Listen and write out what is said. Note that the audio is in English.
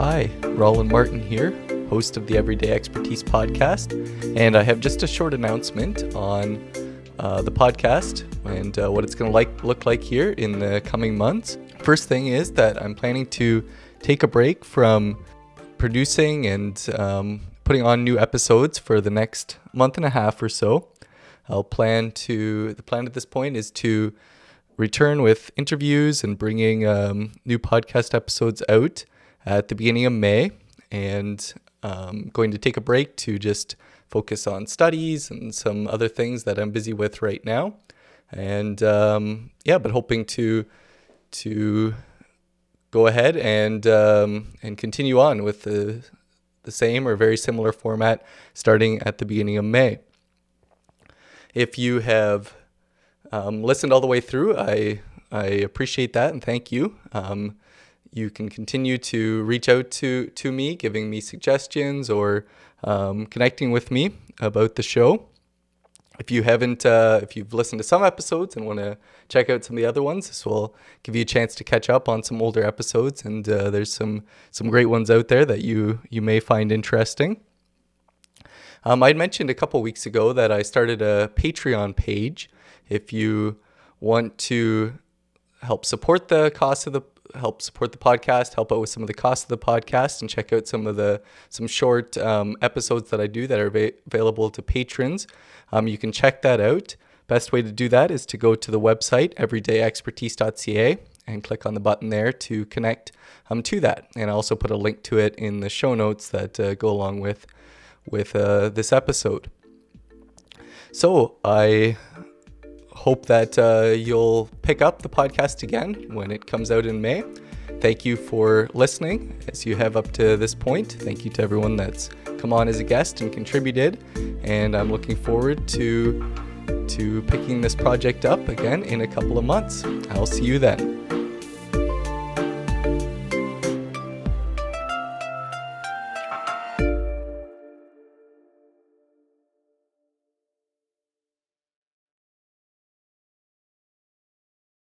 Hi, Roland Martin here, host of the Everyday Expertise podcast, and I have just a short announcement on uh, the podcast and uh, what it's going to like look like here in the coming months. First thing is that I'm planning to take a break from producing and um, putting on new episodes for the next month and a half or so. I'll plan to the plan at this point is to return with interviews and bringing um, new podcast episodes out at the beginning of May, and um, going to take a break to just focus on studies and some other things that I'm busy with right now. And um, yeah, but hoping to to go ahead and um, and continue on with the the same or very similar format starting at the beginning of May. If you have um, listened all the way through, I I appreciate that and thank you. You can continue to reach out to to me, giving me suggestions or um, connecting with me about the show. If you haven't, uh, if you've listened to some episodes and want to check out some of the other ones, this will give you a chance to catch up on some older episodes. And uh, there's some some great ones out there that you you may find interesting. Um, I mentioned a couple weeks ago that I started a Patreon page. If you want to help support the cost of the help support the podcast, help out with some of the cost of the podcast, and check out some of the some short um, episodes that I do that are va- available to patrons. Um, you can check that out. Best way to do that is to go to the website everydayexpertise.ca and click on the button there to connect um, to that. And I also put a link to it in the show notes that uh, go along with with uh, this episode. So I hope that uh, you'll pick up the podcast again when it comes out in May. Thank you for listening as you have up to this point. Thank you to everyone that's come on as a guest and contributed. And I'm looking forward to to picking this project up again in a couple of months. I'll see you then.